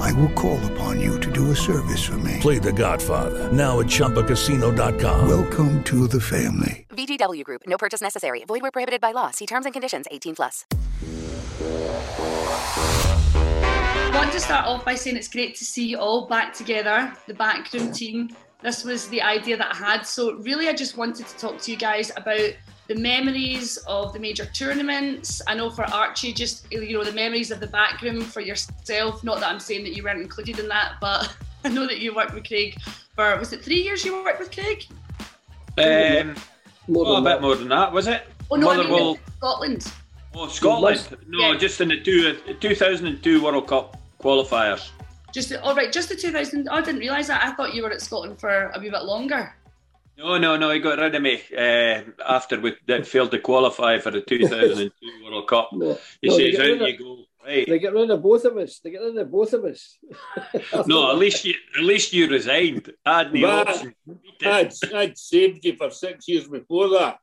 I will call upon you to do a service for me. Play The Godfather now at ChumbaCasino.com. Welcome to the family. VGW Group. No purchase necessary. Void where prohibited by law. See terms and conditions. 18 plus. I want to start off by saying it's great to see you all back together, the backroom team. This was the idea that I had. So really, I just wanted to talk to you guys about the memories of the major tournaments. I know for Archie, just you know the memories of the backroom for yourself. Not that I'm saying that you weren't included in that, but I know that you worked with Craig for was it three years you worked with Craig? Um, More oh, a than bit more than that, was it? Oh no, I mean Scotland. Oh, Scotland. No, Yeah. just in the two, 2002 World Cup qualifiers. Just the, all right, just the 2000. Oh, I didn't realise that. I thought you were at Scotland for a wee bit longer. No, no, no. He got rid of me uh, after we that failed to qualify for the 2002 World Cup. No, He no, says, "Out you go." Right. They get rid of both of us. They get rid of both of us. No, at least you, at least you resigned. I had no. I'd, I'd saved you for six years before that.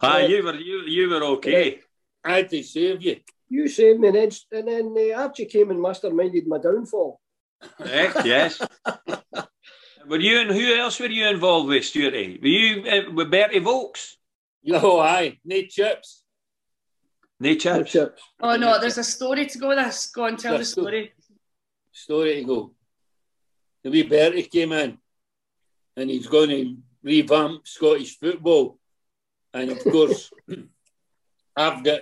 Ah, you were you you were okay. I had to save you. You saved me, and then, and then uh, Archie came and masterminded my downfall. Correct, yes. Were you and who else were you involved with, Stuarty? Were you uh, with Bertie Vogts? No, aye, no chips. No No chips. chips. Oh no, there's a story to go with this. Go on, tell the story. Story to go. The wee Bertie came in and he's going to revamp Scottish football. And of course, I've got,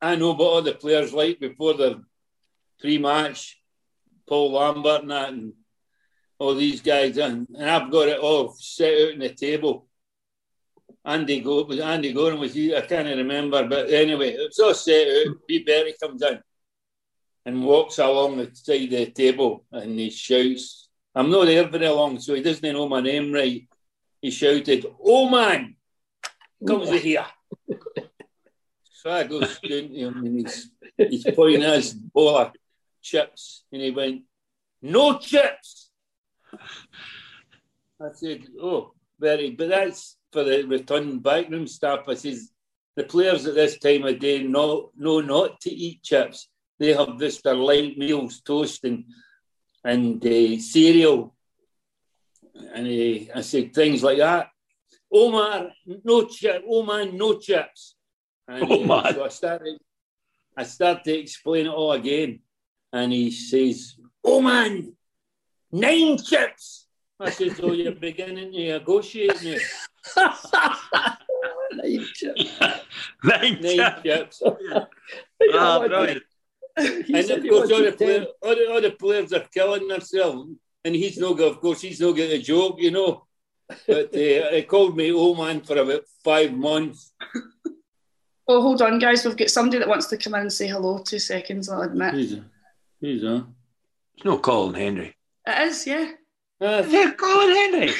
I know what all the players like before the pre match, Paul Lambert and that, and all these guys. And, and I've got it all set out on the table. Andy Go was Andy Goram was he? I can't remember, but anyway, it's all set out. Wee Bertie comes in and walks along the side of the table and he shouts, I'm not there very long, so he doesn't know my name right. He shouted, Oh man, comes it here. so I go down to him and he's, he's pointing at his chips and he went, No chips. I said, Oh, very, but that's for the return backroom staff. I says, the players at this time of day know, know not to eat chips. They have just their light meals, toast and and uh, cereal. And uh, I said things like that. Omar, no chip. Oh man, no chips. And, uh, man. So I started, I started to explain it all again, and he says, "Oh man, nine chips." I said, "So you're beginning to negotiate now?" Nine chips. Nine Nine chips. chips. Ah, brilliant. And said of he course, all the, wanted player, all, the, all the players are killing themselves. And he's no good, of course, he's no get a joke, you know. But uh, they called me old man for about five months. Oh, hold on, guys. We've got somebody that wants to come in and say hello. Two seconds, I'll admit. Who's that? Who's that? It's no Colin Hendry. It is, yeah. Ah, Yeah, Colin Hendry.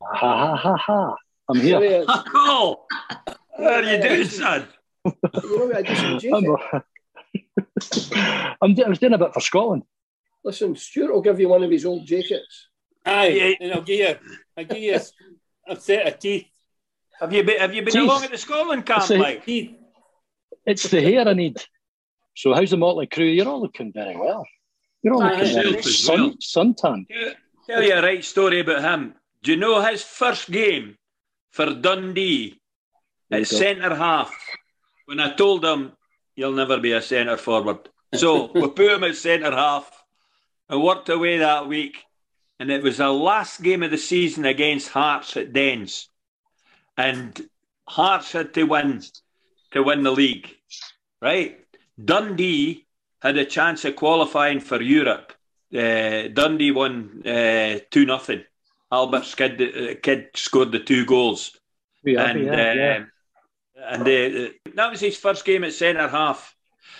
Ha ha ha ha. I'm here. Sorry, uh, Cole. How are you doing, son? you know what I just I'm, jacket. I'm do- I was doing a bit for Scotland. Listen, Stuart will give you one of his old jackets. Aye, and I'll give you, I'll give you a, a set of teeth. Have you been Have you been Jeez. along at the Scotland camp, See- Mike? It's the hair I need. So how's the Motley Crew? You're all looking very well. You're all looking very yourself well. sun, suntan. Tell you a right story about him. Do you know his first game for Dundee There at centre half? When I told him he'll never be a centre forward, so we put him at centre half. I worked away that week, and it was the last game of the season against Hearts at Dens, and Hearts had to win to win the league, right? Dundee had a chance of qualifying for Europe. Uh, Dundee won uh, two nothing. Albert Skid, uh, Kidd scored the two goals, and yeah, yeah. and that was his first game at centre half.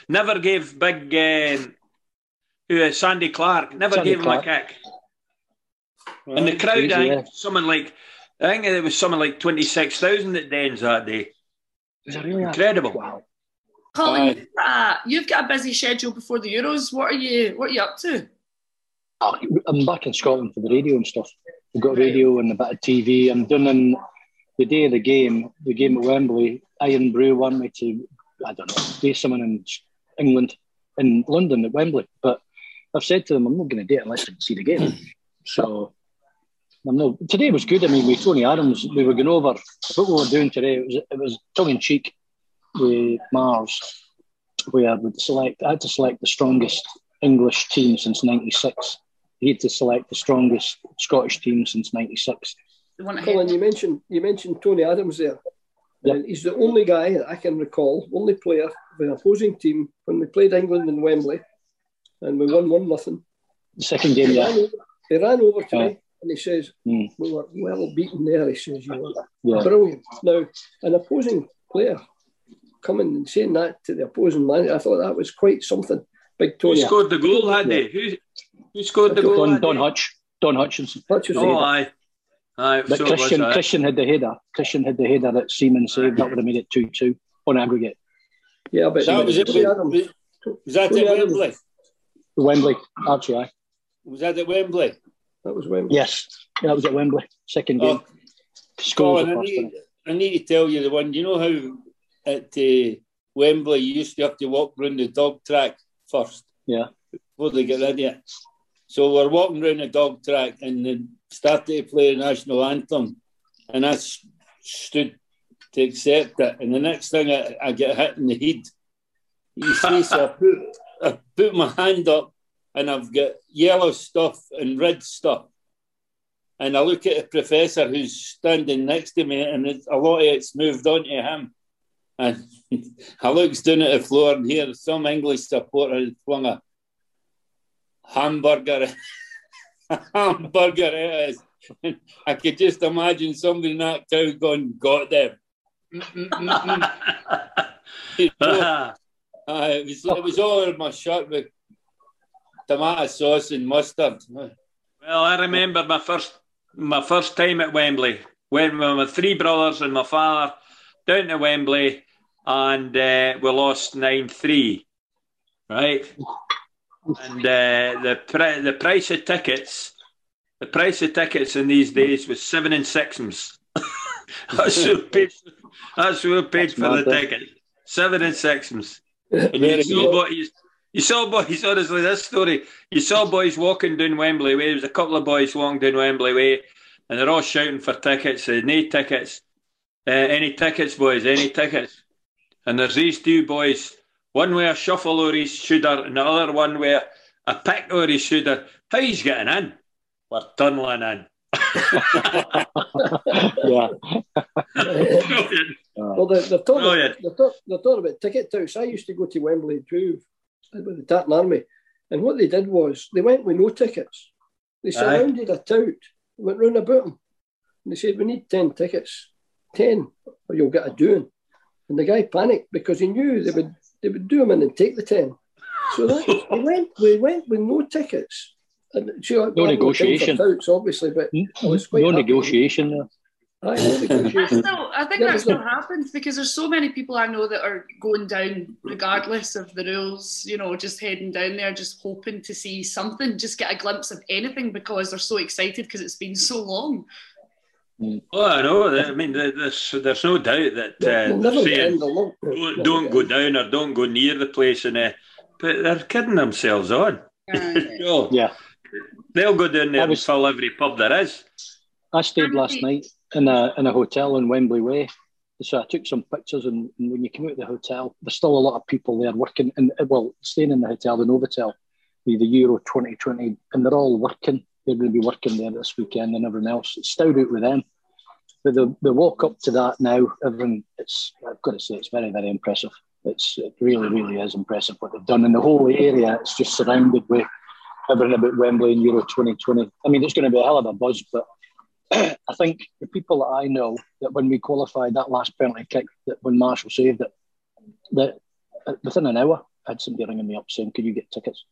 Never gave big um, Sandy Clark. Never Sandy gave Clark. him a kick. And the crowd, I think, something like I think there was something like 26,000 at Dens that day. Was really? Incredible. Wow. Colin, you've got, a, you've got a busy schedule before the Euros. What are you What are you up to? I'm back in Scotland for the radio and stuff. We've got radio and a bit of TV. I'm doing in the day of the game, the game at Wembley. Irn-Bru want me to, I don't know, face someone in England, in London at Wembley. But I've said to them, I'm not going to do it unless I can see the game. So I'm not. Today was good. I mean, with Tony Adams, we were going over what we were doing today. It was it was tongue in cheek with Mars, where we select. I had to select the strongest English team since '96. He had to select the strongest Scottish team since '96. Colin, you mentioned you mentioned Tony Adams there. Yep. He's the only guy that I can recall, only player of an opposing team when we played England in Wembley, and we won one nothing. The second game, He, yeah, ran over, he ran over to Yeah. me and he says, Mm. "We were well beaten there." He says, "You were yeah. brilliant." Now, an opposing player coming and saying that to the opposing man, I thought that was quite something. Big Who Tony. scored the goal that day? Who, who scored the goal? Don, that Don? Hutch, Don Hutchinson. Hutchison. Oh, aye. Aye, But so it was, Christian, aye. Christian had the header. Christian had the header that Seaman saved. That would have made it two-two on aggregate. yeah, but That was it. Tony Adams. Was that Tony at Adams. Wembley? Wembley, Archie. Aye. Was that at Wembley? That was Wembley. Yes, yeah, that was at Wembley. Second oh. game. Oh, Scholes Colin, the I need. I need to tell you the one. You know how at uh, Wembley you used to have to walk round the dog track first Yeah. before they get rid of you. So we're walking round the dog track and then started to play the national anthem, and I s- stood to accept it. And the next thing I, I get hit in the head. You see, so I put, I put my hand up, and I've got yellow stuff and red stuff. And I look at the professor who's standing next to me, and it's, a lot of it's moved on to him. And I looks down at the floor, and here some English supporter has flung a hamburger, hamburger at us. And I could just imagine somebody in that crowd going, "Got them." You know, uh, it was it was all over my shirt with tomato sauce and mustard. Well, I remember my first my first time at Wembley. Went with my three brothers and my father down to Wembley, and uh, we lost nine three. Right, and uh, the pri- the price of tickets, the price of tickets in these days was seven and sixpence. that's who paid. That's who paid for the ticket. Seven and sixpence. And you saw boys, you saw boys, honestly, this story, you saw boys walking down Wembley Way. There was a couple of boys walking down Wembley Way, and they're all shouting for tickets. Uh, no tickets. Uh, any tickets, boys, any tickets. And there's these two boys, one with a shuffle over his shoulder, and the other one with a pick over his shoulder. How he's getting in? We're tunneling in. yeah. Brilliant. Well, they're, they're, talking, Brilliant. they're, talk, they're talking about ticket touts. I used to go to Wembley too with the Tartan Army. And what they did was they went with no tickets. They surrounded a tout, went round about them. And they said, We need 10 tickets. 10, or you'll get a doing. And the guy panicked because he knew they would they would do him in and take the 10. So that, we, went, we went with no tickets. And sure, No I had negotiation. Touts, obviously, but I was quite No happy. negotiation there. Aye, no That negotiation. still, I think Yeah, that still happens because there's so many people I know that are going down regardless of the rules, you know, just heading down there, just hoping to see something, just get a glimpse of anything because they're so excited because it's been so long. Oh, I know. I mean, there's, there's no doubt that uh, They'll they're saying in, they'll not- don't, don't go down or don't go near the place, and uh, but they're kidding themselves on. Sure. Yeah. They'll go down there I and fill every pub there is. I stayed last night in a in a hotel in Wembley Way. So I took some pictures, and, and when you come out of the hotel, there's still a lot of people there working, and well, staying in the hotel, the Novotel, with the Euro 2020, and they're all working. They're going to be working there this weekend, and everyone else. It's stowed out with them. But the, the walk up to that now, everyone, it's I've got to say, it's very very impressive. It's it really really is impressive what they've done, and the whole area, it's just surrounded with everything about Wembley and Euro 2020. I mean, it's going to be a hell of a buzz, but I think the people that I know that when we qualified that last penalty kick, that when Marshall saved it, that within an hour, I had somebody ringing me up saying, "Can you get tickets?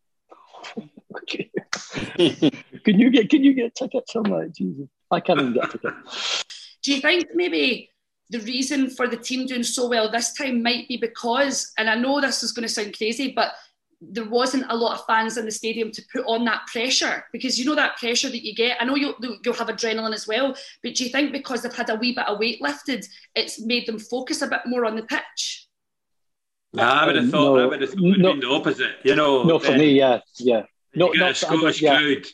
can you get can you get tickets?" I'm like, Jesus. I can't even get a ticket. Do you think maybe the reason for the team doing so well this time might be because, and I know this is going to sound crazy, but there wasn't a lot of fans in the stadium to put on that pressure because you know that pressure that you get. I know you'll, you'll have adrenaline as well, but do you think because they've had a wee bit of weight lifted, it's made them focus a bit more on the pitch? Nah, I uh, would have thought. No, I would have thought it no, the opposite. You know, no, for me, yeah, yeah. No, get a Scottish crowd, yeah. get a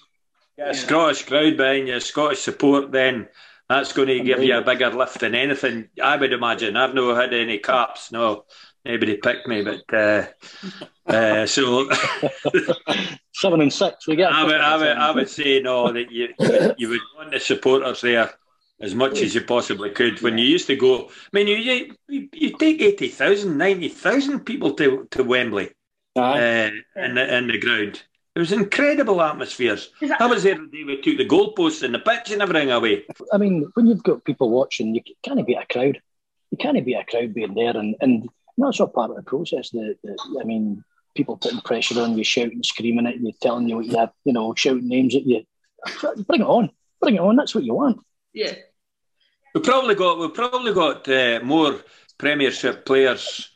yeah. Scottish crowd behind you, Scottish support. Then that's going to give you a bigger lift than anything. I would imagine. I've never had any caps. No, nobody picked me, but uh, uh, so seven and six. We get. I would, I would, I would say no that you you would want the supporters there as much as you possibly could. When you used to go, I mean, you you, you take 80,000, 90,000 people to, to Wembley uh, in, the, in the ground. It was incredible atmospheres. I was there the day we took the goalposts and the pitch and everything away. I mean, when you've got people watching, you can't beat a crowd. You can't beat a crowd being there, and, and that's all part of the process. The, the, I mean, people putting pressure on you, shouting, screaming at you, telling you what you have, you know, shouting names at you. Bring it on, bring it on. That's what you want. Yeah. We probably got we probably got uh, more Premiership players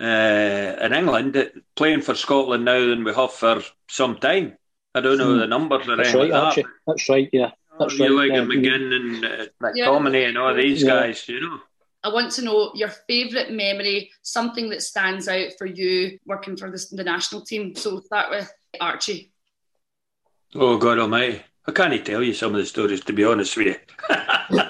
uh, in England playing for Scotland now than we have for some time. I don't know mm. the numbers or That's right, like that. That's right, yeah. That's you right, like yeah. McGinn and uh, McTominay yeah. and all these yeah. guys, you know. I want to know your favourite memory, something that stands out for you working for the, the national team. So we'll start with Archie. Oh God Almighty! I can't tell you some of the stories to be honest with you.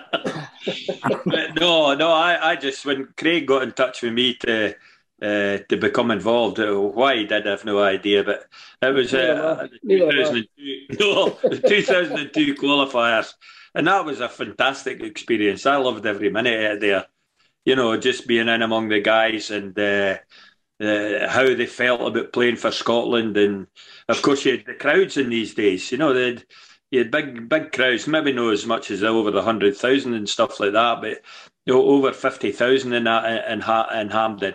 no, no, I, I just when Craig got in touch with me to uh, to become involved, why he did, I have no idea. But it was uh, the 2002, no, the 2002 qualifiers, and that was a fantastic experience. I loved every minute out there. You know, just being in among the guys and. Uh, uh, how they felt about playing for Scotland, and of course you had the crowds in these days. You know, they'd you had big big crowds, maybe not as much as over the hundred thousand and stuff like that, but you know, over fifty thousand in that in, in Hampden,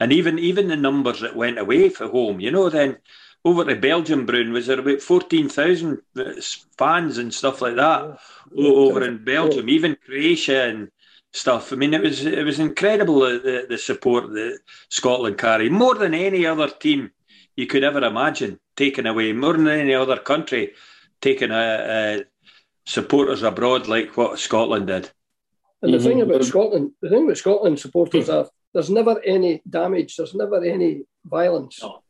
and even even the numbers that went away for home, you know, then over to Belgium, Brown was there about fourteen thousand fans and stuff like that over in Belgium, even Croatia and stuff. I mean, it was it was incredible the, the support that Scotland carried more than any other team you could ever imagine taking away, more than any other country taking a, a supporters abroad like what Scotland did. And the mm-hmm. thing about Scotland, the thing about Scotland supporters are there's never any damage, there's never any violence. No.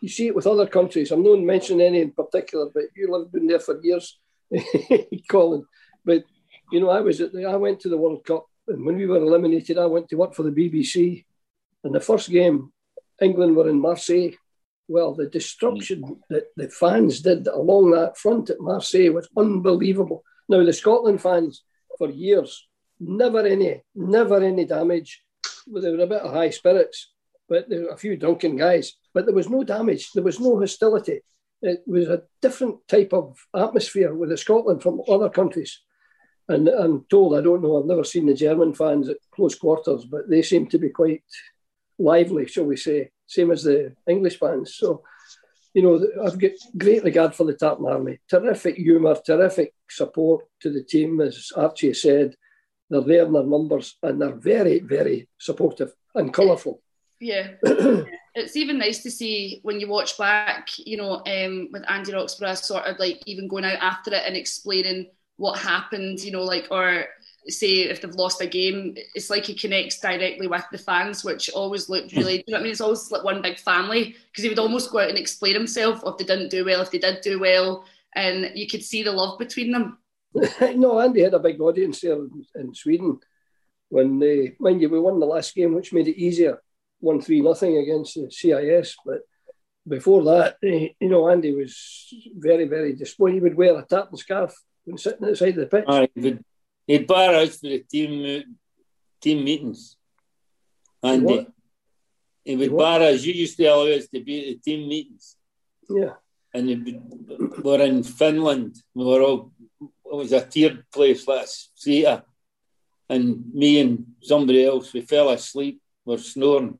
You see it with other countries. I'm not mentioning any in particular, but you lived been there for years, Colin. But you know, I was at the, I went to the World Cup, and when we were eliminated, I went to work for the BBC. And the first game, England were in Marseille, well, the destruction mm. that the fans did along that front at Marseille was unbelievable. Now, the Scotland fans, for years, never any, never any damage. There were a bit of high spirits, but there were a few drunken guys. But there was no damage. There was no hostility. It was a different type of atmosphere with Scotland from other countries. And I'm told, I don't know, I've never seen the German fans at close quarters, but they seem to be quite lively, shall we say same as the English fans. So, you know, I've got great regard for the Tartan Army. Terrific humour, terrific support to the team, as Archie said. They're there in their numbers and they're very, very supportive and colourful. Yeah. it's even nice to see when you watch back, you know, um, with Andy Roxburgh sort of like even going out after it and explaining what happened, you know, like, or say if they've lost a game, it's like he connects directly with the fans, which always looked really. you know I mean? It's always like one big family because he would almost go out and explain himself if they didn't do well, if they did do well, and you could see the love between them. no, Andy had a big audience there in Sweden when they, mind you, we won the last game, which made it easier, one three nothing against the CIS, but. Before that, eh, you know, Andy was very, very disappointed. He would wear a tartan scarf when sitting outside the pitch. Aye, He'd bar out for the team team meetings. And he, he would bar us. You used to allow us to be at the team meetings. Yeah. And we were in Finland. We were all, it was a tiered place, let's see it. And me and somebody else, we fell asleep, we were snoring,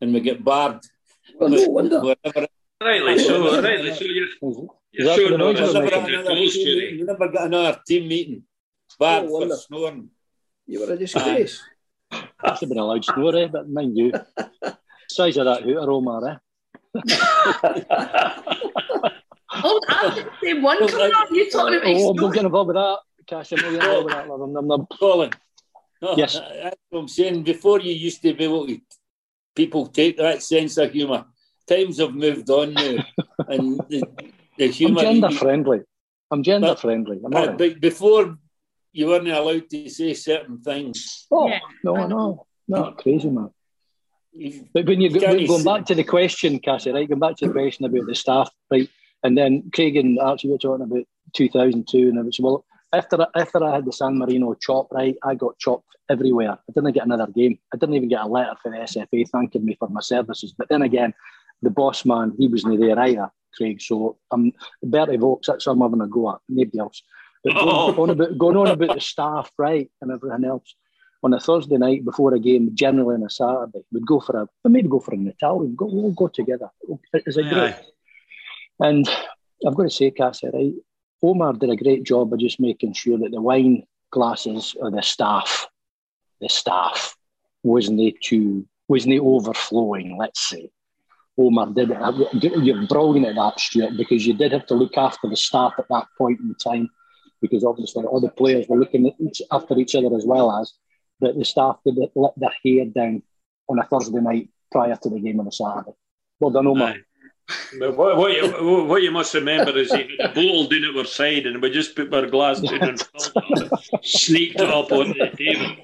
and we get barred. Well, no wonder. Rightly so, rightly so. You're, you're sure we never got another team meeting Oh, for wonder. snoring. You were a disgrace. Must have been a loud snore, eh? But mind you, size of that hooter, Omar, eh? Oh, I'm the same one Well, coming I- on. You talking about Oh, I'm not snow? getting involved with that. Cash, I'm not getting involved with that. love. I'm, I'm, I'm, Colin. No, Yes. That's what I'm saying. Before you used to be able to, people take that sense of humour. Times have moved on now, and the, the I'm humour. gender friendly. I'm gender But- friendly. I'm Uh, but before, you weren't allowed to say certain things. Oh, Yeah, no, no, no, crazy man. But when you go, Can when you going back to the question, Cassi, right? Going back to the question about the staff, right? And then Craig and Archie were talking about 2002, and I was well. After after I had the San Marino chop, right, I got chopped everywhere. I didn't get another game. I didn't even get a letter from the SFA thanking me for my services. But then again, the boss man, he wasn't there either, Craig. So I'm Bertie Vogts, that's who I'm having a go at. Nobody else. But going, Oh. on about going on about the staff, right, and everything else. On a Thursday night before a game, generally on a Saturday, we'd go for a we maybe go for an Italian. Go, we'll go together. Is a great? And I've got to say, Cassi, right? Omar did a great job of just making sure that the wine glasses or the staff, the staff, wasn't too, wasn't overflowing, let's say. Omar did it. You're brilliant at that, Stuart, because you did have to look after the staff at that point in time, because obviously all the players were looking each, after each other as well as, but the staff did let their hair down on a Thursday night prior to the game on a Saturday. Well done, Omar. Aye. But what, what, you, what you must remember is he had a bottle down at our side and we just put our glass down and sneaked it up on the table.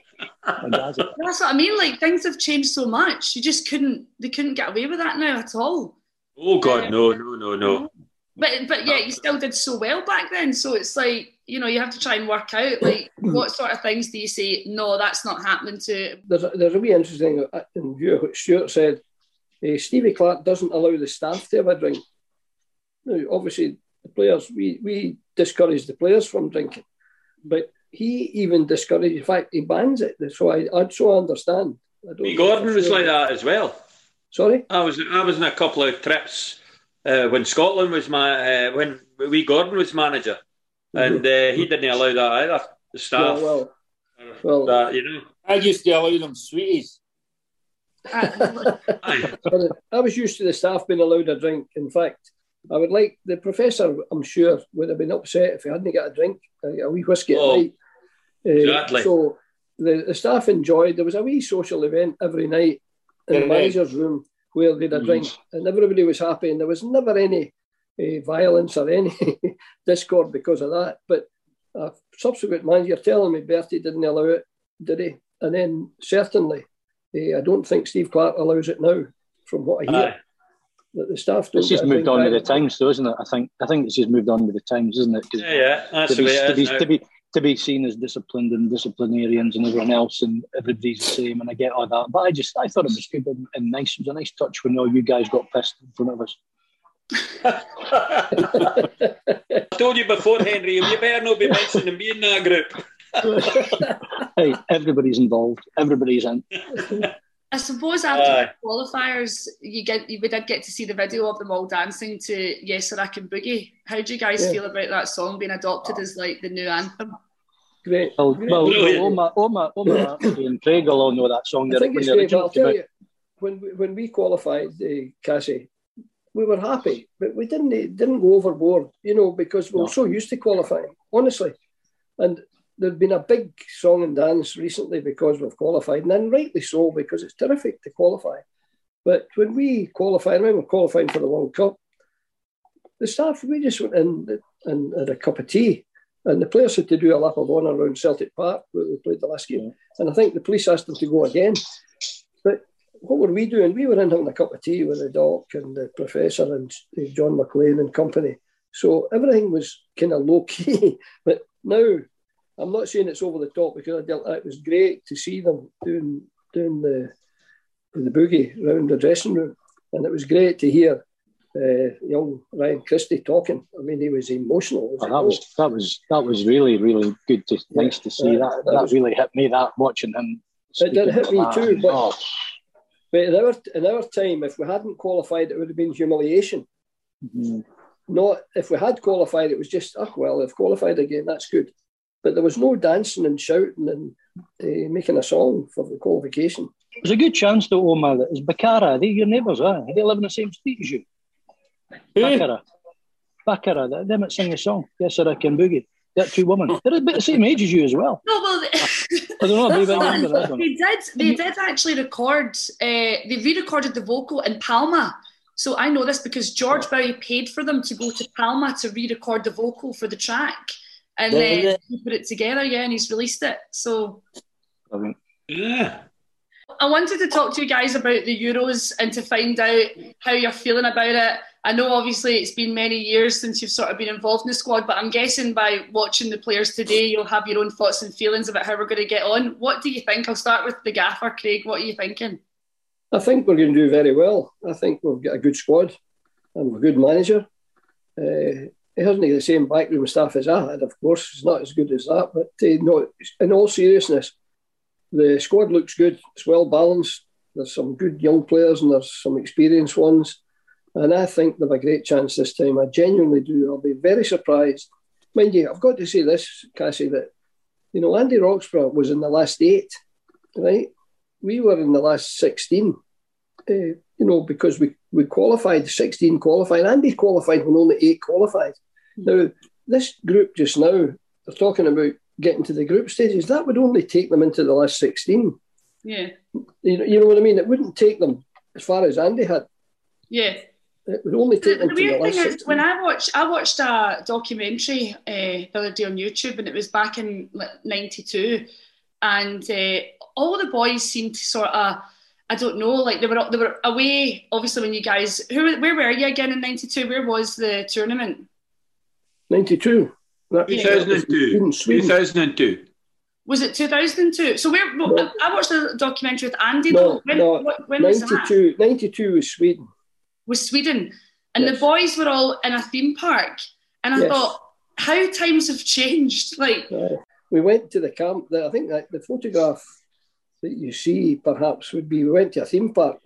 That's what I mean. Like things have changed so much. You just couldn't. They couldn't get away with that now at all. Oh, God, no, no, no, no. But but yeah, you still did so well back then. So it's like you know you have to try and work out like what sort of things do you say? No, that's not happening to. There's a, there's a wee interesting uh, in view of what Stuart said. Uh, Stevie Clarke doesn't allow the staff to have a drink. Now, obviously, the players we we discourage the players from drinking, but he even discourages. In fact, he bans it. So I I so I understand. I don't Gordon was sure. like that as well. Sorry. I was I was in a couple of trips uh, when Scotland was my uh, when Wee Gordon was manager, and uh, he didn't allow that either. The staff, Well, well, well that, you know. I used to allow them sweeties. Uh, I was used to the staff being allowed a drink. In fact, I would like the professor. I'm sure would have been upset if he hadn't got a drink, a, a wee whiskey Oh, at night. Uh, exactly. So the, the staff enjoyed. There was a wee social event every night in the manager's room where they had a drink, and everybody was happy, and there was never any uh, violence or any discord because of that. But a subsequent manager telling me Bertie didn't allow it, did he? And then certainly, uh, I don't think Steve Clarke allows it now, from what I hear Aye. that the staff don't. It's just moved on with the times, though, isn't it? I think I think it's just moved on with the times, isn't it? 'Cause Yeah, yeah, that's to, the be, way to, it be, now. to be to be seen as disciplined and disciplinarians and everyone else, and everybody's the same, and I get all that. But I just I thought it was good and, and nice. It was a nice touch when all you guys got pissed in front of us. I told you before, Hendry, you better not be mentioning me in that group. hey, everybody's involved. Everybody's in. I suppose after Aye. the qualifiers, you get you did get to see the video of them all dancing to "Yes Sir I Can Boogie." How do you guys Yeah. feel about that song being adopted as like the new anthem? Great. Well, great. well, Brilliant. Omar, Omar, Omar and Craig will all know that song. I think it's great, but I'll tell came out. you, when we, when we qualified, uh, Cassi, we were happy, but we didn't didn't go overboard, you know, because we were No. so used to qualifying, honestly. And there'd been a big song and dance recently because we've qualified, and then rightly so because it's terrific to qualify. But when we qualified, I remember qualifying for the World Cup, the staff we just went in and had a cup of tea. And the players had to do a lap of honour around Celtic Park where we played the last game. And I think the police asked them to go again. But what were we doing? We were in having a cup of tea with the doc and the professor and John McLean and company. So everything was kind of low key. but now, I'm not saying it's over the top because I dealt, it was great to see them doing doing the the boogie around the dressing room, and it was great to hear uh, young Ryan Christie talking. I mean, he was emotional. Was Oh, that was that was that was really really good to nice to see Yeah, that that that, was- really hit me that watching him. It did hit me that. too, but- Oh, But in our in our time, if we hadn't qualified, it would have been humiliation. mhm. Not if we had qualified, it was just oh well, if qualified again, that's good. But there was no dancing and shouting and uh, making a song for the qualification. There's a good chance though, Omar, that it's Baccara. They're your neighbours, huh? They live in the same street as you. Baccara. Baccara, they- them that sing the song. Yes, sir, I can boogie. That two women. They're about the same age as you as well. No, well, I don't know, maybe I'm I don't they did. They did actually record. Uh, they re-recorded the vocal in Palma. So I know this because George Bowie paid for them to go to Palma to re-record the vocal for the track, and Did then they? he put it together. Yeah, and he's released it. So Brilliant. Yeah. I wanted to talk to you guys about the Euros and to find out how you're feeling about it. I know obviously it's been many years since you've sort of been involved in the squad, but I'm guessing by watching the players today, you'll have your own thoughts and feelings about how we're going to get on. What do you think? I'll start with the gaffer, Craig. What are you thinking? I think we're going to do very well. I think we've got a good squad and a good manager. Uh, he hasn't the same backroom staff as I had, of course. It's not as good as that, but uh, no, in all seriousness, the squad looks good. It's well balanced. There's some good young players and there's some experienced ones. And I think they've a great chance this time. I genuinely do. I'll be very surprised. Mind you, I've got to say this, Cassi, that, you know, Andy Roxburgh was in the last eight, right? We were in the last 16, uh, you know, because we, we qualified, 16 qualified. Andy qualified when only eight qualified. Now, this group just now, they're talking about getting to the group stages. That would only take them into the last 16. Yeah, You know, you know what I mean? It wouldn't take them as far as Andy had. yeah. It would only The, take them the the weird last thing is, 16. when I watched, I watched a documentary uh, the other day on YouTube, and it was back in '92, and uh, all the boys seemed to sort of, I don't know, like they were they were away. Obviously, when you guys, who, where were you again in '92? Where was the tournament? 92. That- 2002. Sweden, Sweden. 2002. Was it 2002? So where? well, No. I watched the documentary with Andy. No, though. When, no, what- when was that? 92, 92 was Sweden. was Sweden, and the boys were all in a theme park, and I Yes. thought, how times have changed. Like, Uh, we went to the camp. The, I think that the photograph that you see perhaps would be we went to a theme park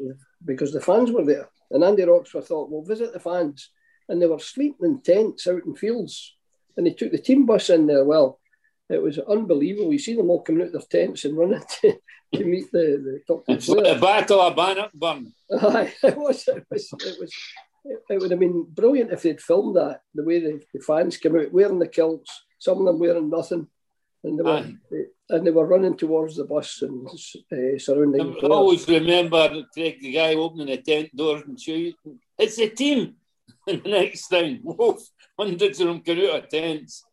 because the fans were there. And Andy Roxburgh thought, we'll visit the fans. And they were sleeping in tents out in fields. And he took the team bus in there. Well, it was unbelievable. You see them all coming out of their tents and running to, to meet the, the top It's players. the Battle of Bannockburn. Aye, it was. It was. It was. It, it would have been brilliant if they'd filmed that. The way the, the fans came out wearing the kilts, some of them wearing nothing, and they were Aye. and they were running towards the bus and uh, surrounding. I always remember Craig, the guy opening the tent doors and shouting, "It's a team!" And the next thing, woof, hundreds of them come out of tents.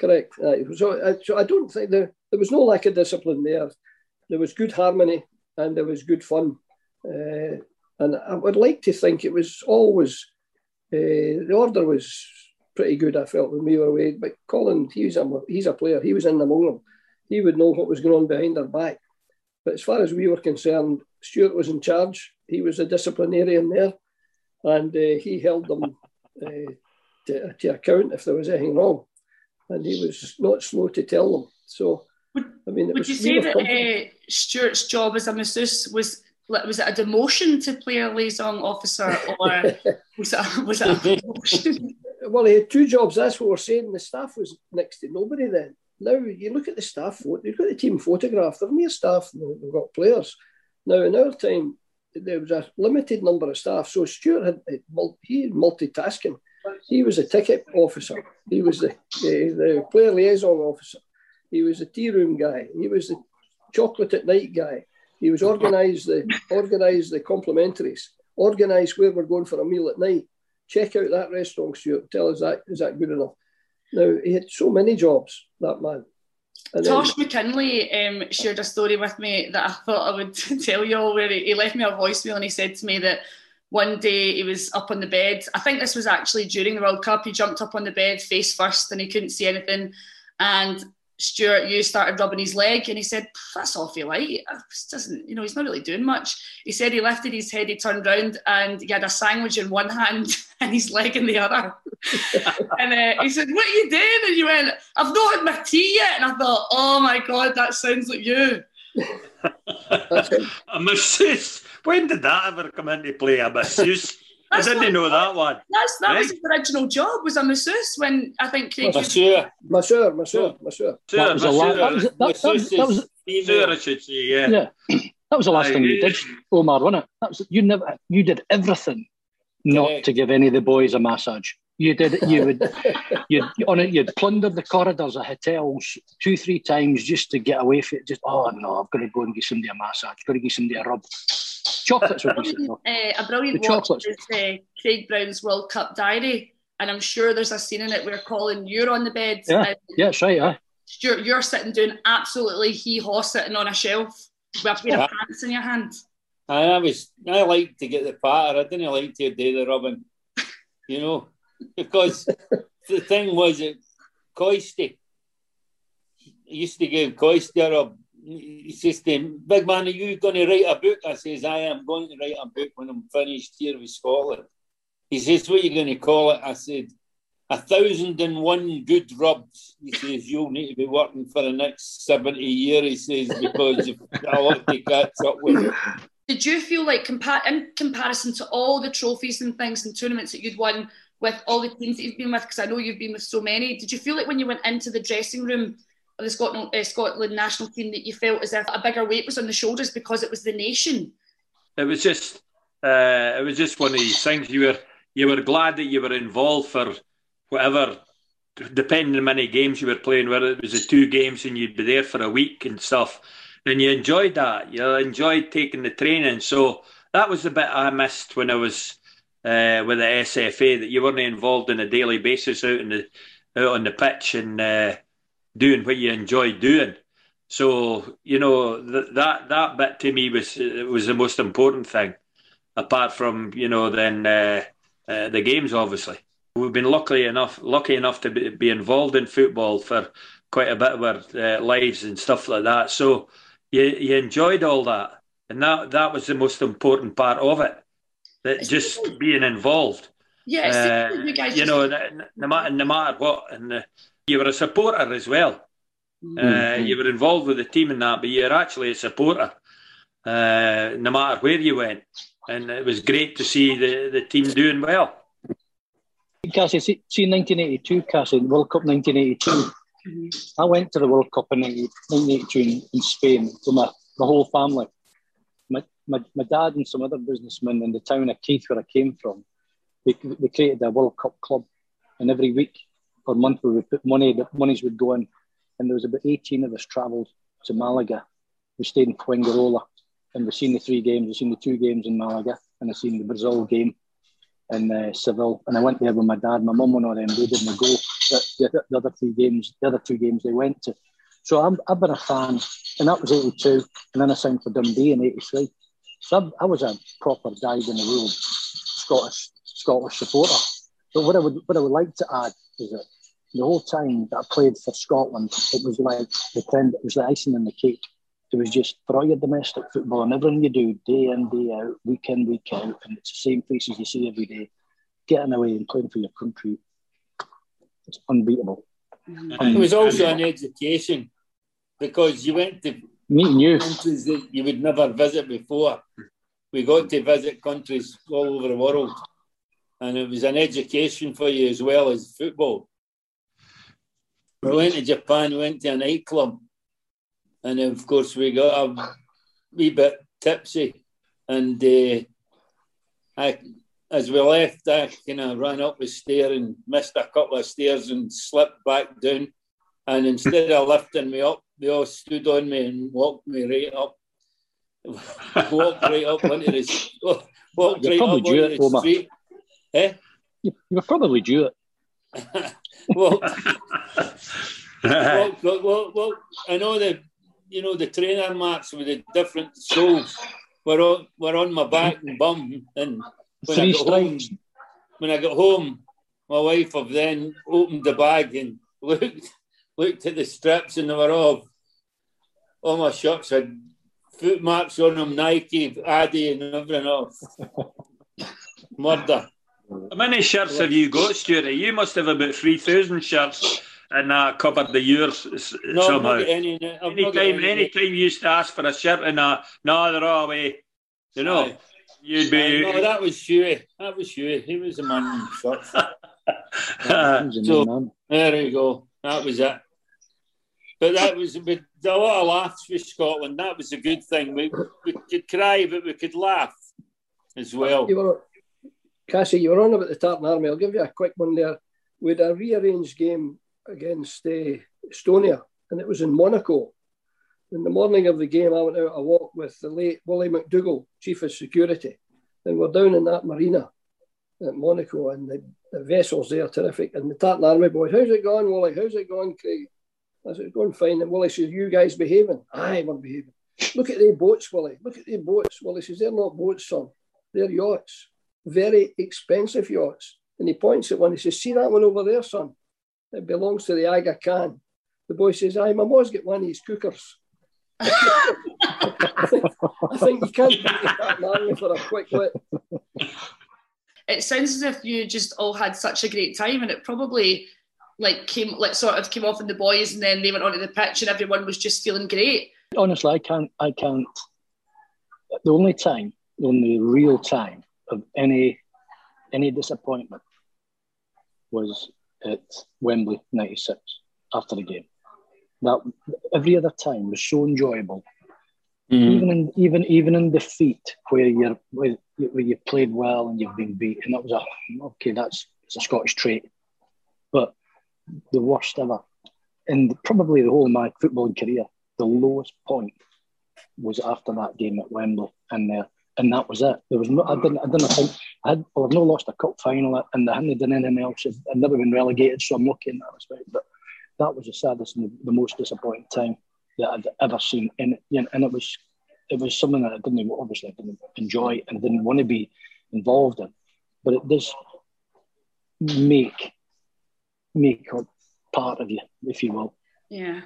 Correct. Aye. So, I- so I don't think there there was no lack of discipline there. There was good harmony and there was good fun, uh, and I would like to think it was always uh, the order was pretty good. I felt when we were away, but Colin, he's a he's a player. He was in among them. He would know what was going on behind our back. But as far as we were concerned, Stuart was in charge. He was a disciplinarian there, and uh, he held them uh, to, to account if there was anything wrong and he was not slow to tell them. So, I mean, would was, you say that uh, Stuart's job as a masseuse was was it a demotion to player liaison officer, or was it a, was it a promotion? well, he had two jobs. That's what we're saying. The staff was next to nobody then. Now you look at the staff. You've got the team photograph. They're staff. than We've got players. Now in our time, there was a limited number of staff. So Stuart had had he multitasking. He was a ticket officer. He was the, the, the player liaison officer. He was the tea room guy. He was the chocolate at night guy. He was organised the organised the complimentaries. Organised where we're going for a meal at night. Check out that restaurant, Stuart. Tell us that is that good enough. Now he had so many jobs, that man. And then- Tosh McKinlay um, shared a story with me that I thought I would tell you all. Where he, he left me a voicemail and he said to me that one day he was up on the bed. I think this was actually during the World Cup. He jumped up on the bed face first and he couldn't see anything. And Stuart, you started rubbing his leg, and he said, "That's awfully light. It doesn't, you know, he's not really doing much." He said he lifted his head, he turned round, and he had a sandwich in one hand and his leg in the other. and uh, he said, "What are you doing?" And you went, "I've not had my tea yet." And I thought, "Oh my god, that sounds like you." A masseuse. When did that ever come into play? A masseuse? I didn't know that one. That's that was Right. his original job. Was a masseuse when I think Craig. Monsieur. Monsieur, monsieur, monsieur. Sir, That was a la- that was- that- that was- that was- female. I should say, yeah. Yeah, that was the last Aye, thing you did, Omar, wasn't it? That was you never. You did everything not Correct. to give any of the boys a massage. You did. You would. You'd on it. You'd plundered the corridors of hotels two, three times just to get away from it. Just oh no, I've got to go and give somebody a massage. I've Got to give somebody a rub. Chocolates would be uh, a brilliant The watch chocolates. is uh, Craig Brown's World Cup diary, and I'm sure there's a scene in it where Colin, you're on the bed, Yeah, and yeah, that's right. Aye. Stuart, you're sitting doing absolutely hee haw sitting on a shelf with a pair Yeah. of pants in your hand. I was I like to get the patter. I didn't like to do the rubbing, you know, because the thing was it Coisty used to give Coisty a rub. He says to him, Big man, are you going to write a book? I says, I am going to write a book when I'm finished here with Scotland. He says, What are you going to call it? I said, A thousand and one good rubs. He says, You'll need to be working for the next 70 years, he says, because you've got a lot to catch up with. Did you feel like, in comparison to all the trophies and things and tournaments that you'd won with all the teams that you've been with, because I know you've been with so many, did you feel like when you went into the dressing room the Scotland, uh, Scotland national team that you felt as if a bigger weight was on the shoulders because it was the nation? It was just, uh, it was just one of these things. You were, you were glad that you were involved for whatever, depending on many games you were playing. Whether it was the two games and you'd be there for a week and stuff, and you enjoyed that. You enjoyed taking the training. So that was the bit I missed when I was uh, with the SFA. That you weren't involved on a daily basis out in the out on the pitch and uh, doing what you enjoy doing. So you know th- that that bit to me was uh, was the most important thing, apart from you know then uh, uh, the games. Obviously, we've been lucky enough lucky enough to be, be involved in football for quite a bit of our uh, lives and stuff like that. So you you enjoyed all that, and that that was the most important part of it. That just being involved. Yeah, it Uh, you guys you just- know, no, no matter no matter what, and uh, you were a supporter as well. Uh, Mhm. you were involved with the team in that, but you're actually a supporter, uh, no matter where you went. And it was great to see the, the team doing well. Cassi, see, see 1982, Cassi, World Cup 1982. I went to the World Cup in 1982 in, in Spain with my, my whole family. My, my, my dad and some other businessmen in the town of Keith, where I came from, they, they created a World Cup club. And every week or month where we put money, the monies would go in. And there was about 18 of us travelled to Malaga. We stayed in Fuengirola and we've seen the three games. We've seen the two games in Malaga and I've seen the Brazil game in uh, Seville, and I went there with my dad. My mum went on them; they didn't go. The, the, the other three games, the other two games, they went to. So I'm, I've been a fan, and that was '82, and then I signed for Dundee in '83. So I'm, I was a proper dyed in the wool Scottish Scottish supporter. But what I would what I would like to add is that the whole time that I played for Scotland, it was like the trend. It was the icing on the cake. It was just for all your domestic football and everything you do day in, day out, week in, week out, and it's the same faces you see every day. Getting away and playing for your country, it's unbeatable. Mm-hmm. It was also an education because you went to Meeting you, countries that you would never visit before. We got to visit countries all over the world, and it was an education for you as well as football. We went to Japan, we went to a nightclub, and of course we got a wee bit tipsy, and uh, I, as we left, I kind of ran up the stair and missed a couple of stairs and slipped back down. And instead of lifting me up, they all stood on me and walked me right up. walked right up onto the walked You're right up onto the street. Eh? you, you were probably due it. Well, well, well, well, well, I know the you know the trainer marks with the different soles were on were on my back and bum, and when I Three got home, when I got home, my wife have then opened the bag and looked looked at the straps, and they were all all my shirts had foot marks on them, Nike, Adi, and everything else. Murder. How many shirts have you got, Stuart? You must have about 3,000 shirts in that cupboard of yours No, I've somehow. not any. I've Anytime, any. anytime you used to ask for a shirt and that, no, they're all away. You know, Aye. You'd be. no, that was Shuey. That was Shuey. He was the man in the shorts. Who's the So- There you go. That was it. But that was with a lot of laughs with Scotland. That was a good thing. We, we could cry, but we could laugh as well. You were, Cassi, you were on about the Tartan Army. I'll give you a quick one there. We had a rearranged game against uh, Estonia, and it was in Monaco. In the morning of the game, I went out a walk with the late Willie McDougall, Chief of Security, and we're down in that marina at Monaco, and the, the vessels there terrific. And the Tartan Army boys, how's it going, Willie? How's it going, Craig? I said, going fine. And Willie says, you guys behaving? Aye, we're behaving. Look at the boats, Willie. Look at the boats. Willie says, they're not boats, son. They're yachts. Very expensive yachts. And he points at one. He says, see that one over there, son? It belongs to the Aga Khan. The boy says, aye, my mom's got one of his cookers. I, think, I think you can't beat the Tartan Army for a quick wit. It sounds as if you just all had such a great time, and it probably like came like sort of came off in the boys, and then they went onto the pitch, and everyone was just feeling great. Honestly, I can't. I can't. The only time, the only real time of any any disappointment was at Wembley '96 after the game. That every other time was so enjoyable. Even in even even in defeat, where you're where, where you played well and you've been beat, and that was a okay. That's it's a Scottish trait, but the worst ever, and probably the whole of my footballing career, the lowest point was after that game at Wembley, and uh, and that was it. There was no, I didn't, I didn't think I had, well, I've not lost a cup final, uh, and I hadn't done anything else. I've, I've never been relegated, so I'm lucky in that respect. But that was the saddest and the, the most disappointing time that I'd ever seen, and you know, and it was it was something that I didn't obviously I didn't enjoy and didn't want to be involved in, but it does make make part of you, if you will. Yeah.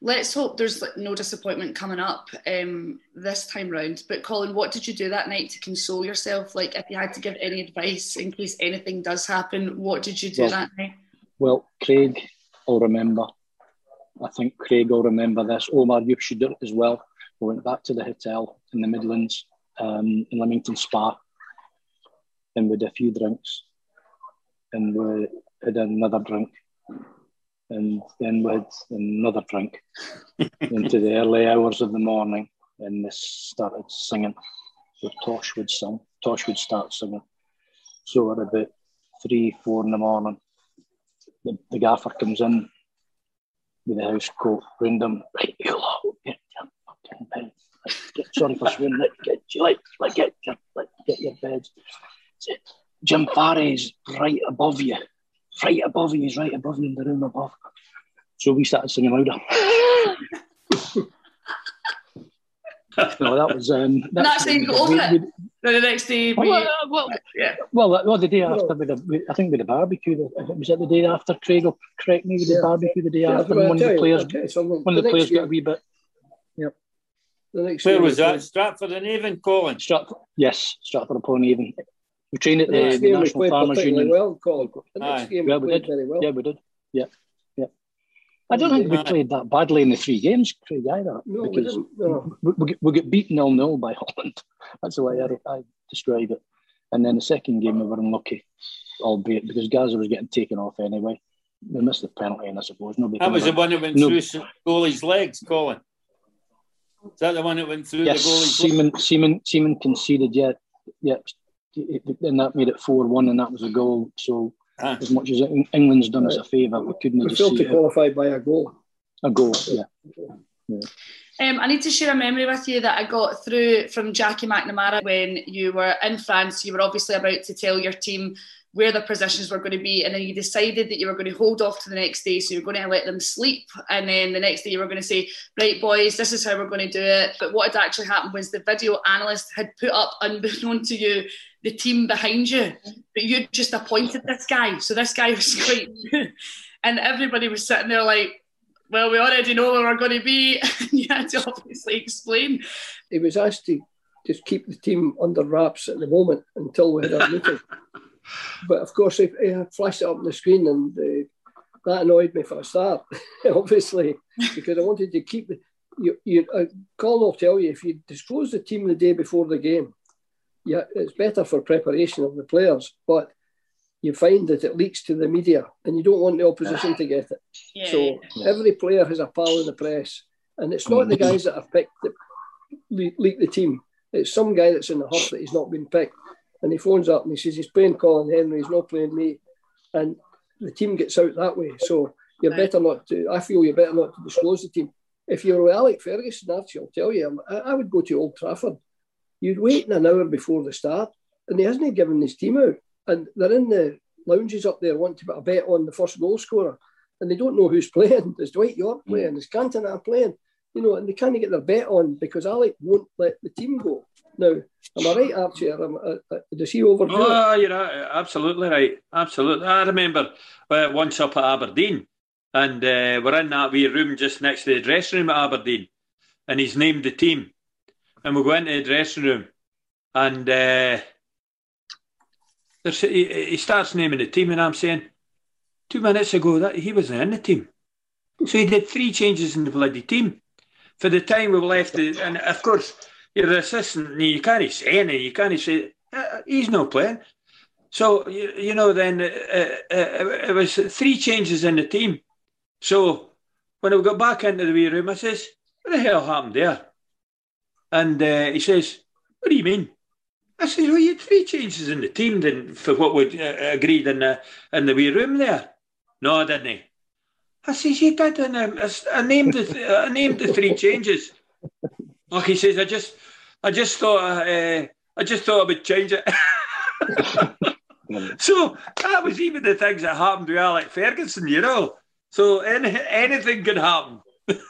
Let's hope there's no disappointment coming up um, this time round. But Colin, what did you do that night to console yourself? Like, if you had to give any advice in case anything does happen, what did you do Well- that night? Well, Craig I'll remember. I think Craig will remember this. Omar, you should do it as well. We went back to the hotel in the Midlands, um, in Leamington Spa, and we had a few drinks, and we had another drink, and then we had another drink into the early hours of the morning, and they started singing. So Tosh would sing. Tosh would start singing. So at about three, four in the morning, the, the gaffer comes in with the house coat round him. Right, you lot, get your fucking beds. Get, sorry for swearing. Like, get, like, like, get, your, like, get your beds. Jim Farry's right above you. Right above you. He's right above you in the room above. So we started singing louder. no, that was. Um, That's how you got over it. Then the next day, we, well, uh, well, yeah. well, that- well, the day after, with the, I think with the barbecue, the- was it the day after? Craig will correct me with the Yeah. barbecue the day Yeah, after. but one of the players, I'll tell you one of the next players got a wee bit. the next Where game was that? Stratford and Avon, Colin. Stratford, yes, Stratford upon Avon. We trained at The the, the game we National Farmers Union. well, Colin. The next Aye. game Yeah, we we played did. very well. Yeah, we did. Yeah, yeah. I don't think we played that badly in the three games, Craig, either. No, we because didn't. No. we, we, get- we get beat nil nil by Holland. That's the way I, I describe it. And then the second game we were unlucky, albeit because Gazza was getting taken off anyway. We missed the penalty, and I suppose nobody. That can was the one that went No. through s- goalie's legs, Colin. Is that the one that went through Yes, the goalie's legs? Seaman, Seaman, Seaman conceded. Yeah, yeah, and that made it four one, and that was a goal. So Ah. as much as England's done us a favour, we couldn't We just failed see to it. qualify by a goal. a goal. Yeah, Um, I need to share a memory with you that I got through from Jackie McNamara when you were in France. You were obviously about to tell your team where their positions were going to be, and then you decided that you were going to hold off to the next day. So you're going to let them sleep, and then the next day you were going to say, "Right, boys, this is how we're going to do it." But what had actually happened was the video analyst had put up, unbeknown to you, the team behind you, but you'd just appointed this guy. So this guy was quite, and everybody was sitting there like well, we already know where we're going to be. And you had to obviously explain. He was asked to just keep the team under wraps at the moment until we had our meeting. But of course, he flashed it up on the screen, and uh, that annoyed me for a start, obviously, because I wanted to keep the. You, you, uh, Colin will tell you if you disclose the team the day before the game, yeah, it's better for preparation of the players, but you find that it leaks to the media and you don't want the opposition to get it. Yeah. So every player has a pal in the press, and it's not the guys that have picked that le- leak the team. It's some guy that's in the huff that he's not been picked, and he phones up and he says he's playing Colin Hendry, he's not playing me, and the team gets out that way. So you're Right. better not to. I feel you're better not to disclose the team. If you're with Alec Ferguson, Archie, I'll tell you, I, I would go to Old Trafford. You'd wait an hour before the start, and he hasn't given his team out, and they're in the lounges up there wanting to put a bet on the first goal scorer, and they don't know who's playing. Is Dwight Yorke playing? Is Cantona playing? You know, and they can't get their bet on because Alec won't let the team go. Now, am I right, Archie? Am, uh, uh, does he overdo it? Oh, you're a- absolutely right. Absolutely. I remember uh, once up at Aberdeen, and uh, we're in that wee room just next to the dressing room at Aberdeen, and he's named the team, and we go into the dressing room, and uh, he, he starts naming the team, and I'm saying, two minutes ago that he wasn't in the team, so he did three changes in the bloody team for the time we left, and of course you're the assistant, you can't say anything, you can't say uh, he's not playing. So you, you know, then uh, uh, it was three changes in the team. So when I got back into the wee room, I says, "What the hell happened there?" And uh, he says, "What do you mean?" I says, "Well, you had three changes in the team then for what we uh, agreed in the in the wee room there." No, I didn't he? I says, "You did." And I, I named the I named the three changes. Oh, he says, "I just I just thought uh, I just thought I would change it." So that was even the things that happened to Alec Ferguson, you know. So any, anything could happen. Mad.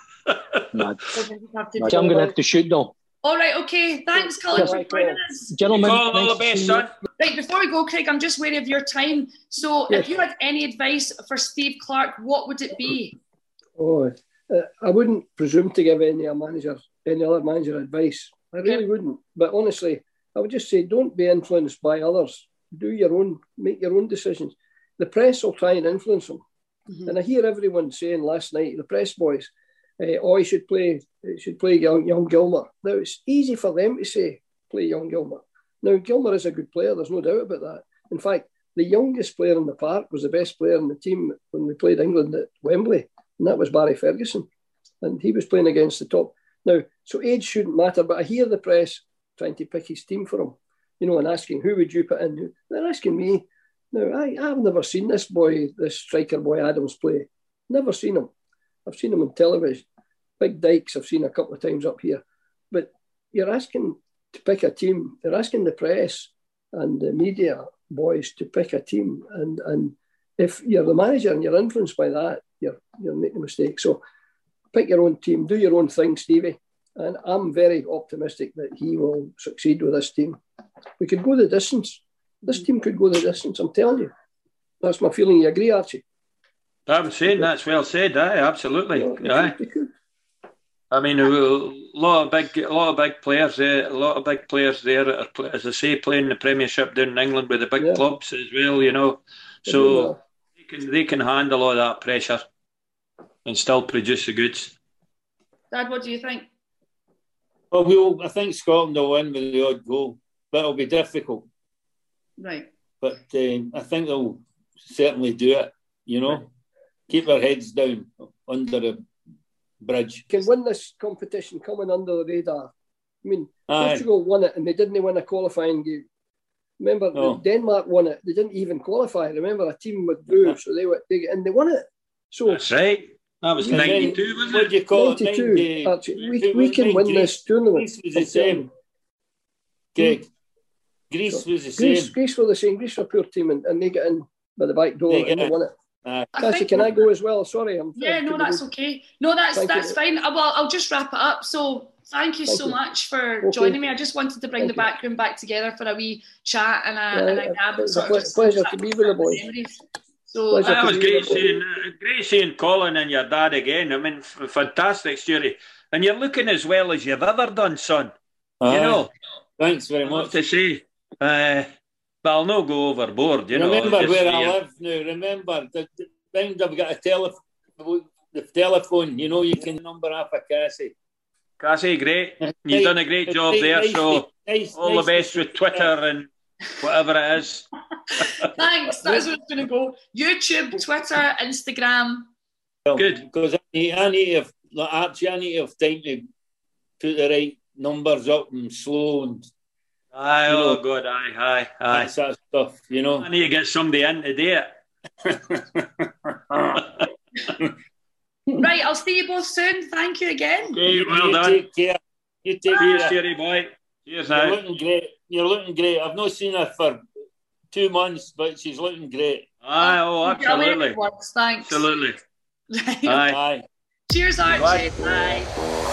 Mad. I'm going to have to shoot though. All right, okay. Thanks, Colin, for joining us. Gentlemen, All, all nice the best, son. Right, before we go, Craig, I'm just wary of your time. So, Yes. if you had any advice for Steve Clarke, what would it be? Oh, uh, I wouldn't presume to give any manager, any other manager advice. I really wouldn't. But honestly, I would just say don't be influenced by others. Do your own, make your own decisions. The press will try and influence them. And I hear everyone saying last night, the press boys, uh, oh, he should play, he should play young, young Gilmour. Now it's easy for them to say play young Gilmour. Now Gilmour is a good player. There's no doubt about that. In fact, the youngest player in the park was the best player in the team when we played England at Wembley, and that was Barry Ferguson, and he was playing against the top. Now, so age shouldn't matter, but I hear the press trying to pick his team for him, you know, and asking who would you put in. They're asking me. Now, I, I've never seen this boy, this striker boy Adams play. Never seen him. I've seen them on television. Big Dykes, I've seen a couple of times up here. But you're asking to pick a team. You're asking the press and the media boys to pick a team. And and if you're the manager and you're influenced by that, you're you're making a mistake. So pick your own team, do your own thing, Stevie. And I'm very optimistic that he will succeed with this team. We could go the distance. This team could go the distance. I'm telling you. That's my feeling. You agree, Archie? I'm saying that's well said. Aye, absolutely. Aye. could, they could. I mean, a lot of big, a lot of big players there. A lot of big players there, are, as I say, playing the Premiership down in England with the big Yeah. clubs as well. You know, so they can they can handle all that pressure and still produce the goods. Dad, what do you think? Well, we'll, I think Scotland will win with the odd goal, but it'll be difficult. Right. But um, I think they'll certainly do it. You know, keep their heads down under the bridge. can win this competition coming under the radar. I mean, Aye. Portugal won it and they didn't win a qualifying game. Remember, No. Denmark won it. They didn't even qualify. Remember, a team withdrew, so they were they, and they won it. So That's right. That was ninety-two, wasn't do it? you call it? 92, 90 Archie, we, we was can win Greece- this tournament. Greece was the same. Greg, Greece was the Greece, same. Greece were the same. Greece were a poor team, and, and they get in by the back door They and they won it. Aye. I Cassi, can I go as well? Sorry, I'm. Yeah, no, that's okay. No, that's Thank that's you. fine. Uh, Well, I'll just wrap it up. So thank you Thank so you. much for Okay. joining me. I just wanted to bring Thank the you. back room back together for a wee chat and a, Yeah, and a gab. and it's a sort of ple- just pleasure to be with the the boys. So Pleasure uh, That was to be great with you. seeing, uh, great seeing Colin and your dad again. I mean, f- fantastic story. And you're looking as well as you've ever done, son. You know, Thanks very I have much. to see. Uh, but I'll not go overboard, you know. remember where I saying. live now. Remember, the, the thing I've got a telephone. The telephone, you know, you can number off a Cassi. Cassi, great. You've done a great job right there. nice So nice, All nice the best with Twitter and whatever it is. Thanks. That's where it's going to go. YouTube, Twitter, Instagram. Good. Because I need, I need to have, like, actually, I need to have time to put the right numbers up and slow and Aye, You oh know. God, aye, aye, aye. that sort of stuff, you know. I need to get somebody in to do it. Right, I'll see you both soon. Thank you again. Okay, well you done. take care. You take Cheers, care. Jerry boy. Cheers You're now. looking great. You're looking great. I've not seen her for two months, but she's looking great. Aye, oh, absolutely. Words, thanks. Absolutely. Right. Aye. Aye. Cheers, Archie. Bye.